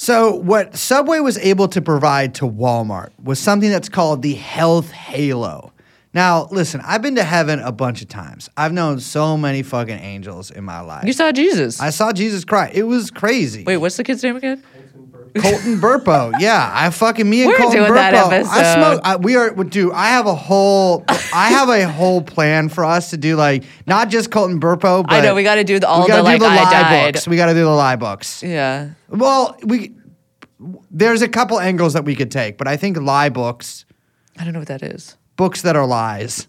So, what Subway was able to provide to Walmart was something that's called the health halo. Now, listen, I've been to heaven a bunch of times. I've known so many fucking angels in my life. You saw Jesus. I saw Jesus Christ. It was crazy. Wait, what's the kid's name again? Colton Burpo. Yeah, I fucking me and We're Colton doing Burpo. that I smoke. I, we are. Dude, I have a whole. I have a whole plan for us to do like not just Colton Burpo, but I know we got to do the, all we the gotta like do the I lie died. books. We got to do the lie books. Yeah. Well, we there's a couple angles that we could take, but I think lie books, I don't know what that is. books that are lies,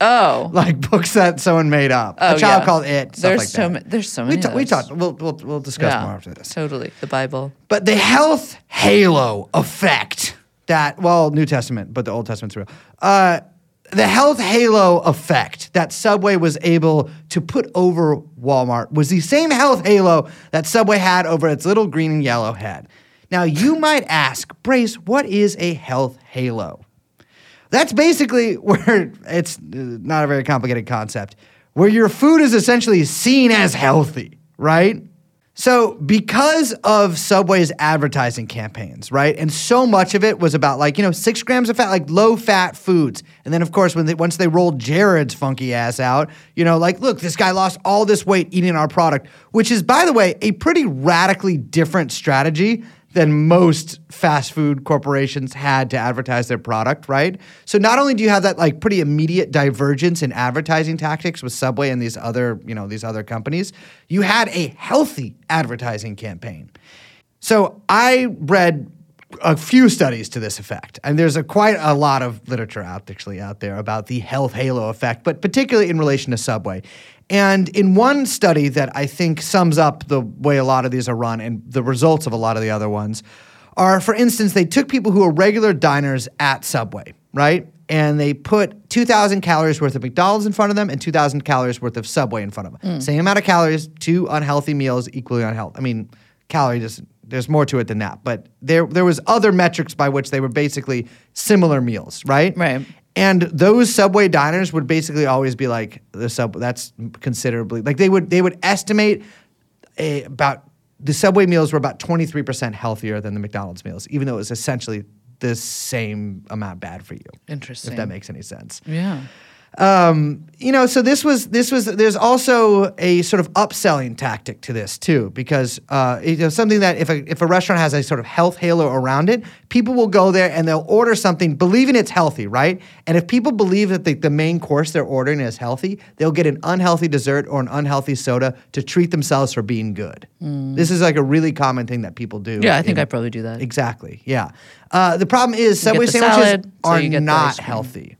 Oh. like books that someone made up. Oh, a child yeah. called it. Stuff There's like so that. ma- there's so We, many ta- we talked. We'll, we'll we'll discuss more after this. Totally. The Bible. But the health halo effect that, well, New Testament, but the Old Testament's real. Uh, the health halo effect that Subway was able to put over Walmart was the same health halo that Subway had over its little green and yellow head. Now, you might ask, Brace, what is a health halo? That's basically where it's not a very complicated concept, where your food is essentially seen as healthy, right? So, because of Subway's advertising campaigns, right, and so much of it was about like you know six grams of fat, like low fat foods, and then of course when they, once they rolled Jared's funky ass out, you know, like look, this guy lost all this weight eating our product, which is by the way a pretty radically different strategy than most fast food corporations had to advertise their product, right? So not only do you have that like pretty immediate divergence in advertising tactics with Subway and these other, you know, these other companies, you had a healthy advertising campaign. So I read a few studies to this effect, and there's a quite a lot of literature out actually out there about the health halo effect, but particularly in relation to Subway. And in one study that I think sums up the way a lot of these are run and the results of a lot of the other ones are, for instance, they took people who are regular diners at Subway, right? And they put 2,000 calories worth of McDonald's in front of them and 2,000 calories worth of Subway in front of them. Mm. Same amount of calories, two unhealthy meals, equally unhealthy. I mean, calorie just there's more to it than that, but there there was other metrics by which they were basically similar meals, right? Right. And those Subway diners would basically always be like the sub. That's considerably like they would they would estimate a, about the Subway meals were about twenty three percent healthier than the McDonald's meals, even though it was essentially the same amount bad for you. Interesting. If that makes any sense Yeah. Um, you know, so this was this was there's also a sort of upselling tactic to this too, because uh, you know something that if a if a restaurant has a sort of health halo around it, people will go there and they'll order something believing it's healthy, right? And if people believe that the, the main course they're ordering is healthy, they'll get an unhealthy dessert or an unhealthy soda to treat themselves for being good. This is like a really common thing that people do. Yeah, I think in- I'd probably do that. Exactly. Yeah. Uh, the problem is Subway sandwiches salad, are the not healthy.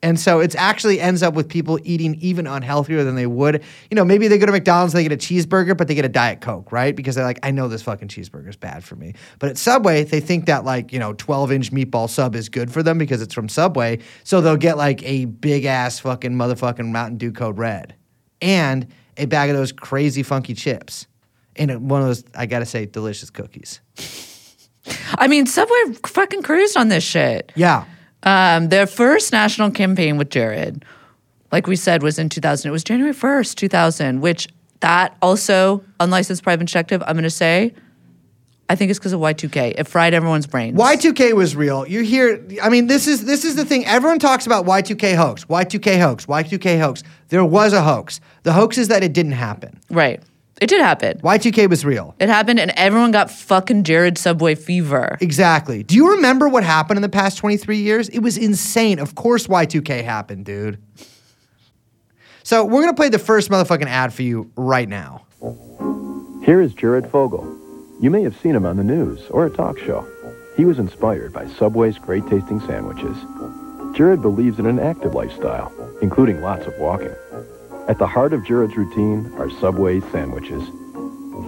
And so it actually ends up with people eating even unhealthier than they would. You know, maybe they go to McDonald's, they get a cheeseburger, but they get a Diet Coke, right? Because they're like, I know this fucking cheeseburger is bad for me. But at Subway, they think that like, you know, 12 inch meatball sub is good for them because it's from Subway. So they'll get like a big ass fucking motherfucking Mountain Dew Code Red and a bag of those crazy funky chips and one of those, I gotta say, delicious cookies. I mean, Subway fucking cruised on this shit. Yeah. Um, their first national campaign with Jared, like we said, was in 2000. It was January 1st, 2000, which that also, unlicensed private injective, I'm going to say, I think it's because of Y2K. It fried everyone's brains. Y2K was real. You hear I mean this is this is the thing everyone talks about Y2K hoax, Y2K hoax, Y2K hoax. There was a hoax. The hoax is that it didn't happen. Right. It did happen. Y2K was real. It happened, and everyone got fucking Jared Subway fever. Exactly. Do you remember what happened in the past 23 years? It was insane. Of course Y2K happened, dude. So, we're going to play the first motherfucking ad for you right now. Here is Jared Fogle. You may have seen him on the news or a talk show. He was inspired by Subway's great tasting sandwiches. Jared believes in an active lifestyle, including lots of walking. At the heart of Jared's routine are Subway sandwiches.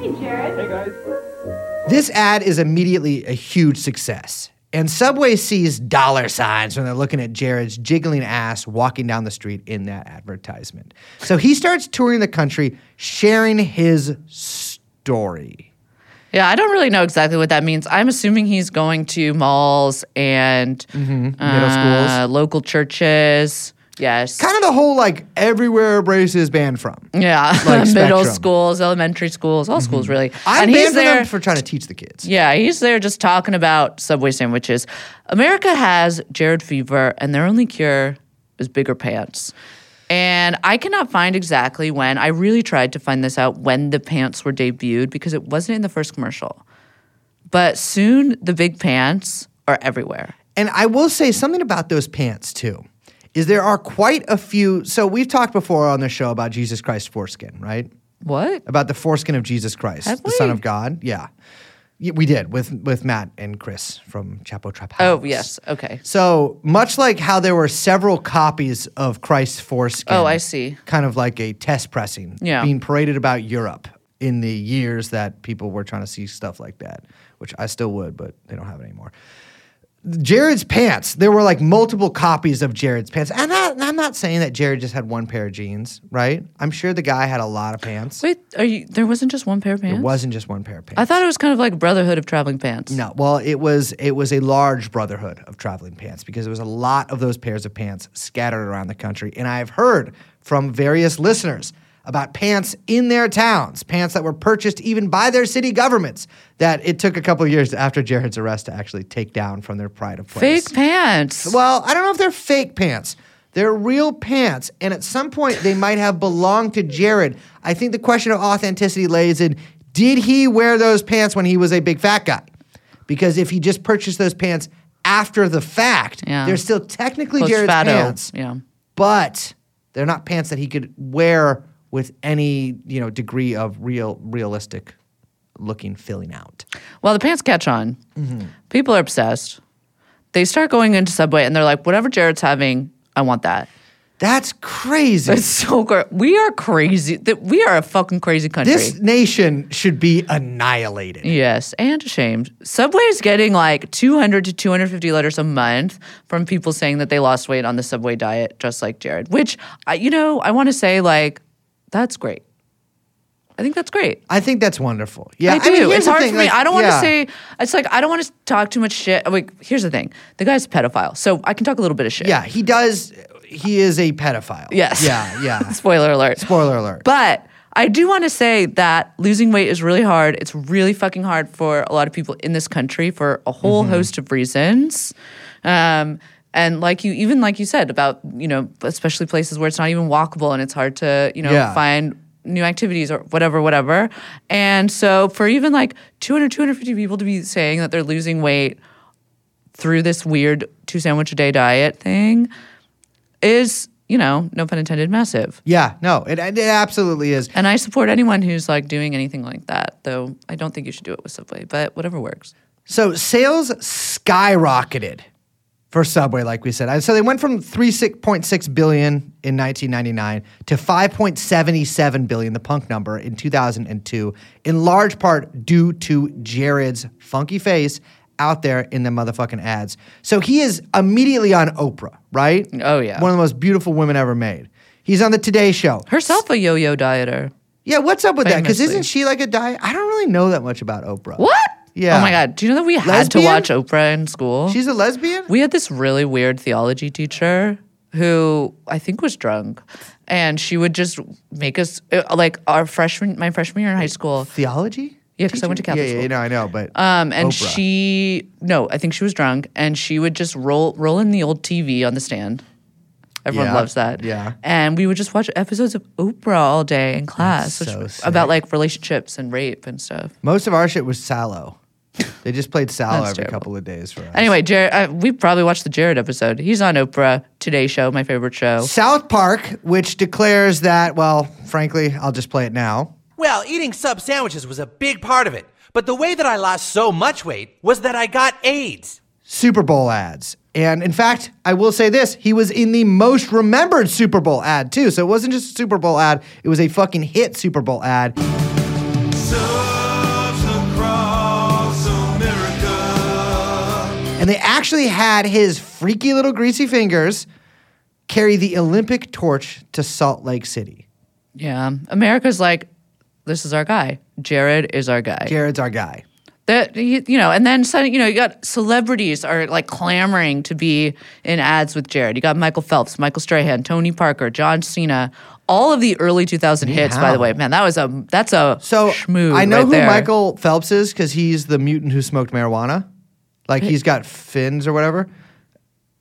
Hey, Jared. Hey, guys. This ad is immediately a huge success. And Subway sees dollar signs when they're looking at Jared's jiggling ass walking down the street in that advertisement. So he starts touring the country sharing his story. Yeah, I don't really know exactly what that means. I'm assuming he's going to malls and Middle uh, schools. local churches, Yes. Kind of the whole like everywhere braces banned from. yeah. like Middle spectrum. schools, elementary schools, all schools mm-hmm. really. I'm and banned he's there them for trying to teach the kids. Yeah, he's there just talking about Subway sandwiches. America has Jared fever, and their only cure is bigger pants. And I cannot find exactly when. I really tried to find this out when the pants were debuted because it wasn't in the first commercial. But soon the big pants are everywhere. And I will say something about those pants too. Is there are quite a few. So we've talked before on the show about Jesus Christ foreskin, right? What? About the foreskin of Jesus Christ, Have the Son of God. Yeah. We did with with Matt and Chris from Chapo Trap oh, House. Oh, yes. Okay. So much like how there were several copies of Christ's foreskin. Oh, I see. Kind of like a test pressing. Yeah. Being paraded about Europe in the years that people were trying to see stuff like that, which I still would, but they don't have it anymore. Jared's pants. There were like multiple copies of Jared's pants. And I, I'm not saying that Jared just had one pair of jeans, right? I'm sure the guy had a lot of pants. Wait, are you? There wasn't just one pair of pants. It wasn't just one pair of pants. I thought it was kind of like Brotherhood of Traveling Pants. No, well, it was it was a large brotherhood of traveling pants because there was a lot of those pairs of pants scattered around the country, and I've heard from various listeners about pants in their towns, pants that were purchased even by their city governments that it took a couple of years after Jared's arrest to actually take down from their pride of place. Fake pants. Well, I don't know if they're fake pants. They're real pants, and at some point they might have belonged to Jared. I think the question of authenticity lays in did he wear those pants when he was a big fat guy? Because if he just purchased those pants after the fact, Yeah. they're still technically Post Jared's pants, Yeah. but they're not pants that he could wear with any you know degree of real realistic looking filling out. Well, the pants catch on. Mm-hmm. People are obsessed. They start going into Subway and they're like, whatever Jared's having, I want that. That's crazy. It's so great. We are crazy. That we are a fucking crazy country. this nation should be annihilated. yes, and ashamed. Subway is getting like 200 to 250 letters a month from people saying that they lost weight on the Subway diet, just like Jared. Which, I, you know, I want to say like, that's great. I think that's great. I think that's wonderful. Yeah, I do. mean, here's it's hard thing, for me. like, I don't want to yeah. say. It's like I don't want to talk too much shit. Like, here's the thing: the guy's a pedophile, so I can talk a little bit of shit. Yeah, he does. He is a pedophile. Yes. Yeah. Yeah. Spoiler alert. Spoiler alert. But I do want to say that losing weight is really hard. It's really fucking hard for a lot of people in this country for a whole Mm-hmm. host of reasons. Um, and like you, even like you said about you know, especially places where it's not even walkable and it's hard to you know Yeah. find new activities or whatever, whatever. And so for even like 200, 250 people to be saying that they're losing weight through this weird two sandwich a day diet thing is, you know, no pun intended, massive. yeah. No, it, it absolutely is. And I support anyone who's like doing anything like that, though I don't think you should do it with Subway, but whatever works. So sales skyrocketed for Subway, like we said. So they went from 3.6 billion in 1999 to 5.77 billion, the punk number, in 2002, in large part due to Jared's funky face out there in the motherfucking ads. So he is immediately on Oprah, right? Oh, yeah. One of the most beautiful women ever made. He's on the Today Show. Herself a yo yo dieter. Yeah, what's up with that? Because isn't she like a diet? I don't really know that much about Oprah. What? Yeah. Oh my God. Do you know that we had Lesbian? to watch Oprah in school? She's a lesbian? we had this really weird theology teacher who I think was drunk. And she would just make us, uh, like our freshman, my freshman year in high school. Theology? Yeah, 'cause I went to Catholic yeah, school. Yeah, no, I know, but Um, and Oprah. she no, I think she was drunk, and she would just roll roll in the old TV on the stand. Everyone Yeah, loves that. yeah. And we would just watch episodes of Oprah all day in class, which so about like relationships and rape and stuff. most of our shit was Salò. They just played Salò That's every terrible. couple of days for us. Anyway, Jared, uh, we probably watched the Jared episode. He's on Oprah Today Show, my favorite show. South Park, which declares that, well, frankly, I'll just play it now. Well, eating sub sandwiches was a big part of it. But the way that I lost so much weight was that I got AIDS. Super Bowl ads. And in fact, I will say this he was in the most remembered Super Bowl ad, too. So it wasn't just a Super Bowl ad, it was a fucking hit Super Bowl ad. Subs they actually had his freaky little greasy fingers carry the Olympic torch to Salt Lake City. Yeah, America's like, this is our guy. Jared is our guy. Jared's our guy. That you know, and then suddenly, you know, you got celebrities are like clamoring to be in ads with Jared. You got Michael Phelps, Michael Strahan, Tony Parker, John Cena, all of the early 2000 hits. By the way, man, that was a that's a So schmoo I know right who there. Michael Phelps is because he's the mutant who smoked marijuana. Like he's got fins or whatever.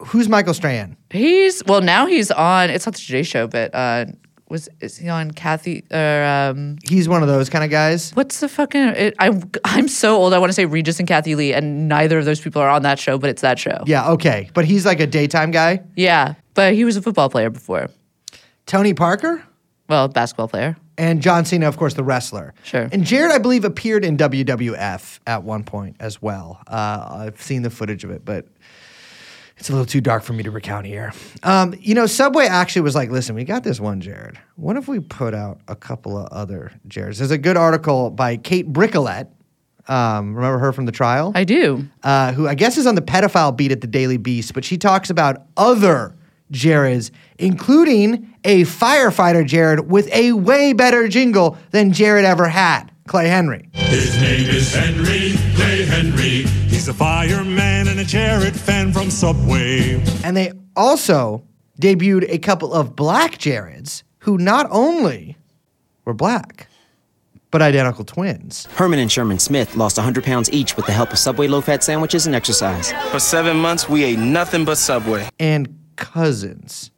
Who's Michael Strahan? He's well now he's on. It's not the Today Show, but uh, was is he on Kathie or um, He's one of those kind of guys. what's the fucking? It, I'm I'm so old. I want to say Regis and Kathie Lee, and neither of those people are on that show, but it's that show. Yeah, okay. But he's like a daytime guy. Yeah, but he was a football player before. Tony Parker Well, basketball player. and John Cena, of course, the wrestler. Sure. And Jared, I believe, appeared in WWF at one point as well. Uh, I've seen the footage of it, but it's a little too dark for me to recount here. Um, you know, Subway actually was like, listen, we got this one Jared. What if we put out a couple of other Jareds? There's a good article by Kate Briquelet. Um, remember her from the trial? I do. uh, who I guess is on the pedophile beat at the Daily Beast, but she talks about other Jareds, including a firefighter Jared with a way better jingle than Jared ever had, Clay Henry. His name is Henry Clay Henry. He's a fireman and a Jared fan from Subway. And they also debuted a couple of black Jareds who not only were black, but identical twins. Herman and Sherman Smith lost 100 pounds each with the help of Subway low fat sandwiches and exercise. For seven months, we ate nothing but Subway. and cousins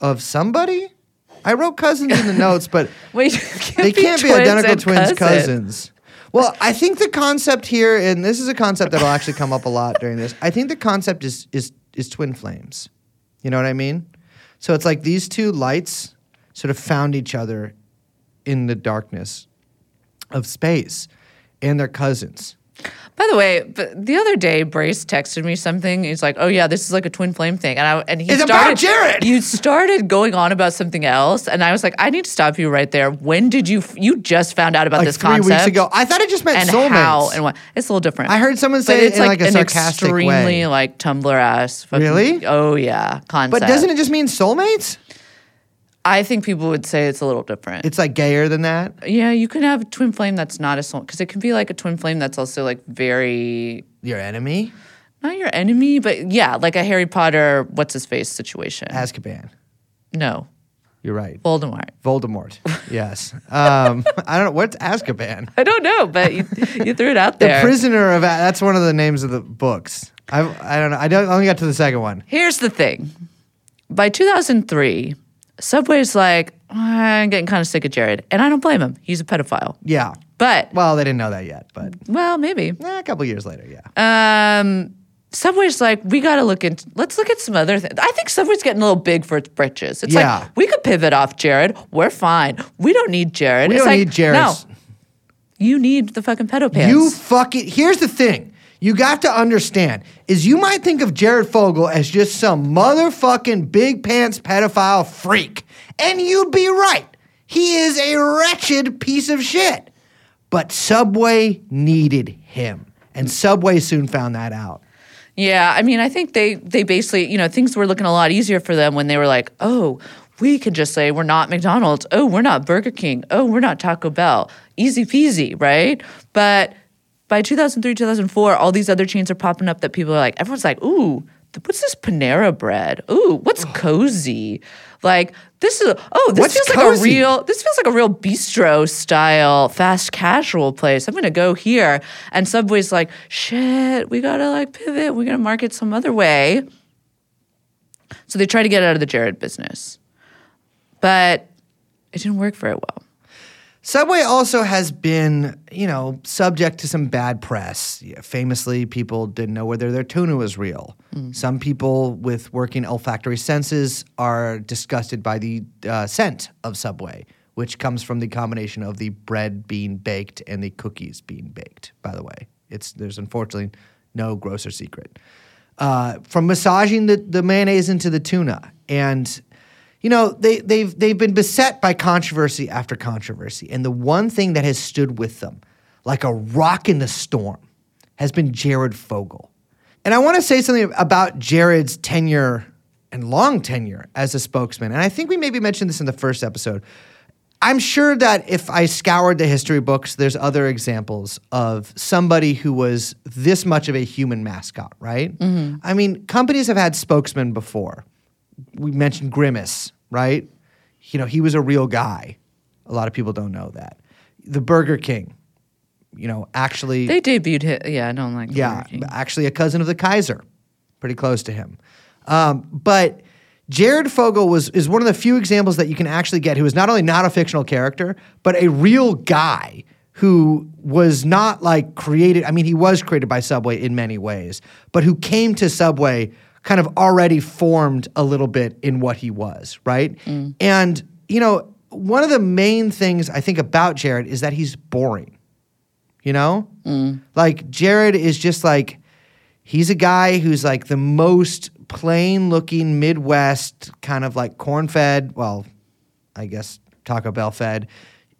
of somebody. I wrote cousins in the notes, but Wait, they can't be twins identical and twins cousin. cousins. Well, I think the concept here, and this is a concept that'll actually come up a lot during this. I think the concept is is is twin flames. You know what I mean? So it's like these two lights sort of found each other in the darkness of space, and they're cousins. By the way, but the other day, Brace texted me something. He's like, "Oh yeah, this is like a twin flame thing," and I and he It's started. about Jared! You started going on about something else, and I was like, "I need to stop you right there. When did you? You just found out about Like this three concept weeks ago, I thought it just meant and soulmates. how and what? It's a little different. I heard someone But say it it's in, like, a an sarcastic extremely way. like Tumblr ass. fucking- Really? Oh yeah, concept. but doesn't it just mean soulmates? I think people would say it's a little different. It's like gayer than that. yeah, you can have a twin flame that's not a soul because it can be like a twin flame that's also like very Your enemy, not your enemy, but yeah, like a Harry Potter what's his face situation. Azkaban. no, You're right. Voldemort. Voldemort. yes. Um, I don't know what's Azkaban. I don't know, but you, you threw it out there. The prisoner of that's one of the names of the books. I I don't know. I don't I only got to the second one. Here's the thing. By 2003, Subway's like, I'm getting kind of sick of Jared, and I don't blame him. He's a pedophile. Yeah. But Well, they didn't know that yet, but well, maybe. eh, a couple years later, yeah. Um, Subway's like, we got to look into. Let's look at some other things. I think Subway's getting a little big for its britches. It's Yeah. like we could pivot off Jared. We're fine. We don't need Jared. we it's don't like, need Jared. No, you need the fucking pedo pants. You fucking. Here's the thing. You got to understand is you might think of Jared Fogle as just some motherfucking big pants pedophile freak, and you'd be right. He is a wretched piece of shit. But Subway needed him, and Subway soon found that out. Yeah, I mean, I think they they basically, you know, things were looking a lot easier for them when they were like, oh, we can just say we're not McDonald's. Oh, we're not Burger King. Oh, we're not Taco Bell. Easy peasy, right? But by 2003, 2004, all these other chains are popping up that people are like, everyone's like, ooh, what's this Panera bread? Ooh, what's Cosi? Like this is oh, this What's feels like a real this feels like a real bistro style fast casual place. I'm gonna go here. And Subway's like, shit, we gotta like pivot. We're gonna market some other way. So they try to get out of the Jared business. But it didn't work very well. Subway also has been, you know, subject to some bad press. Famously, people didn't know whether their tuna was real. Some people with working olfactory senses are disgusted by the uh, scent of Subway, which comes from the combination of the bread being baked and the cookies being baked. By the way, it's there's unfortunately no grosser secret. Uh, from massaging the, the mayonnaise into the tuna and you know they, they've they've been beset by controversy after controversy and the one thing that has stood with them like a rock in the storm has been jared fogle and i want to say something about jared's tenure and long tenure as a spokesman and i think we maybe mentioned this in the first episode I'm sure that if I scoured the history books, there's other examples of somebody who was this much of a human mascot, right? Mm-hmm. I mean, companies have had spokesmen before. We mentioned Grimace, right? You know, he was a real guy. A lot of people don't know that. The Burger King, you know, actually They debuted him. Yeah, I don't like. yeah, actually a cousin of the Kaiser, pretty close to him. Um, but Jared Fogle was is one of the few examples that you can actually get who is not only not a fictional character, but a real guy who was not like created. I mean, he was created by Subway in many ways, but who came to Subway kind of already formed a little bit in what he was, right? Mm. And you know, one of the main things I think about Jared is that he's boring you know? Mm. Like Jared is just like he's a guy who's like the most plain looking Midwest kind of like corn fed, well, I guess Taco Bell fed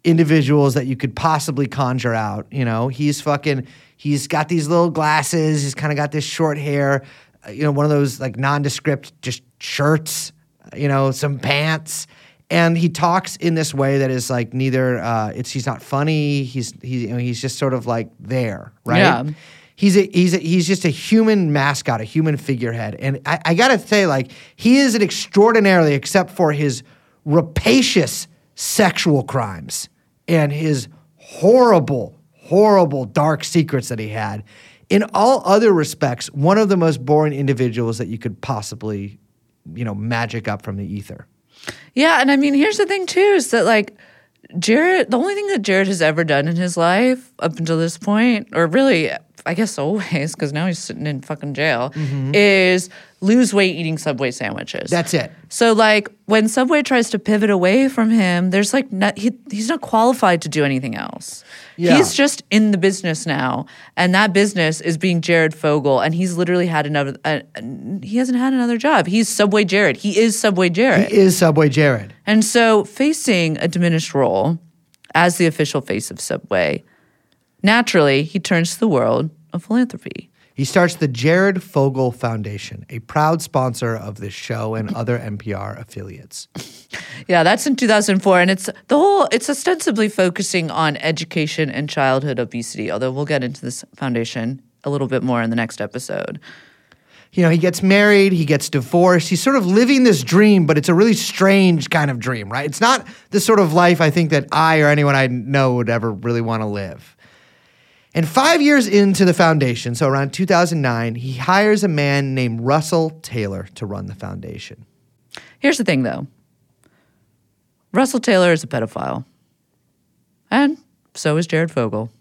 individuals that you could possibly conjure out, you know? He's fucking he's got these little glasses, he's kind of got this short hair, you know, one of those like nondescript just shirts, you know, some pants. And he talks in this way that is like neither uh, it's he's not funny. He's he, you know, he's just sort of like there right? Yeah. he's a, he's a, he's just a human mascot a human figurehead. And I, I gotta say like he is an extraordinarily except for his rapacious sexual crimes and his horrible horrible dark secrets that he had in all other respects one of the most boring individuals that you could possibly you know magic up from the ether. Yeah, and I mean, here's the thing too: is that like Jared, the only thing that Jared has ever done in his life up until this point, or really, I guess always, because now he's sitting in fucking jail, is lose weight eating Subway sandwiches. Mm-hmm. That's it. So like when Subway tries to pivot away from him, there's like not, he, he's not qualified to do anything else. Yeah. He's just in the business now, and that business is being Jared Fogle, and he's literally had another. Uh, he hasn't had another job. He's Subway Jared. He is Subway Jared. He is Subway Jared. And so, facing a diminished role as the official face of Subway, naturally, he turns to the world of philanthropy. He starts the Jared Fogle Foundation, a proud sponsor of this show and other NPR affiliates. Yeah, that's in 2004. And it's the whole, it's ostensibly focusing on education and childhood obesity, although we'll get into this foundation a little bit more in the next episode. You know, he gets married, he gets divorced. He's sort of living this dream, but it's a really strange kind of dream, right? It's not the sort of life I think that I or anyone I know would ever really want to live. And five years into the foundation, so around 2009, he hires a man named Russell Taylor to run the foundation. Here's the thing, though Russell Taylor is a pedophile. And so is Jared Fogle.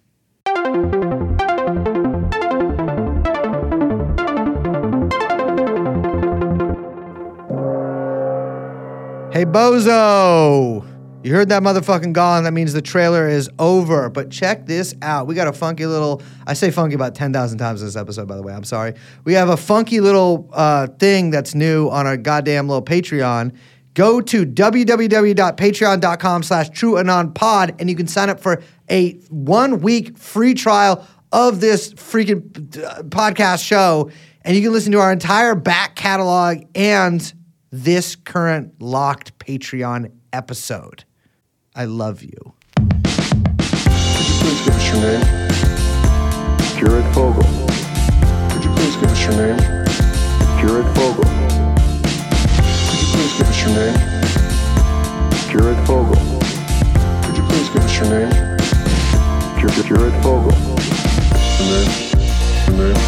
Hey, Bozo! You heard that motherfucking gong. That means the trailer is over. But check this out. We got a funky little, I say funky about 10,000 times in this episode, by the way. I'm sorry. We have a funky little uh, thing that's new on our goddamn little Patreon. Go to www.patreon.com slash trueanonpod and you can sign up for a one week free trial of this freaking uh, podcast show. And you can listen to our entire back catalog and this current locked Patreon episode. I love you. Could you please give us your name? Jared Fogle. Could you please give us your name? Jared Fogle. Could you please give us your name? Jared Fogle. Could you please give us your name? Jared, Jared Fogle. Your name? Your name?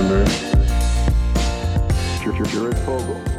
Your name? Jared, Fogle.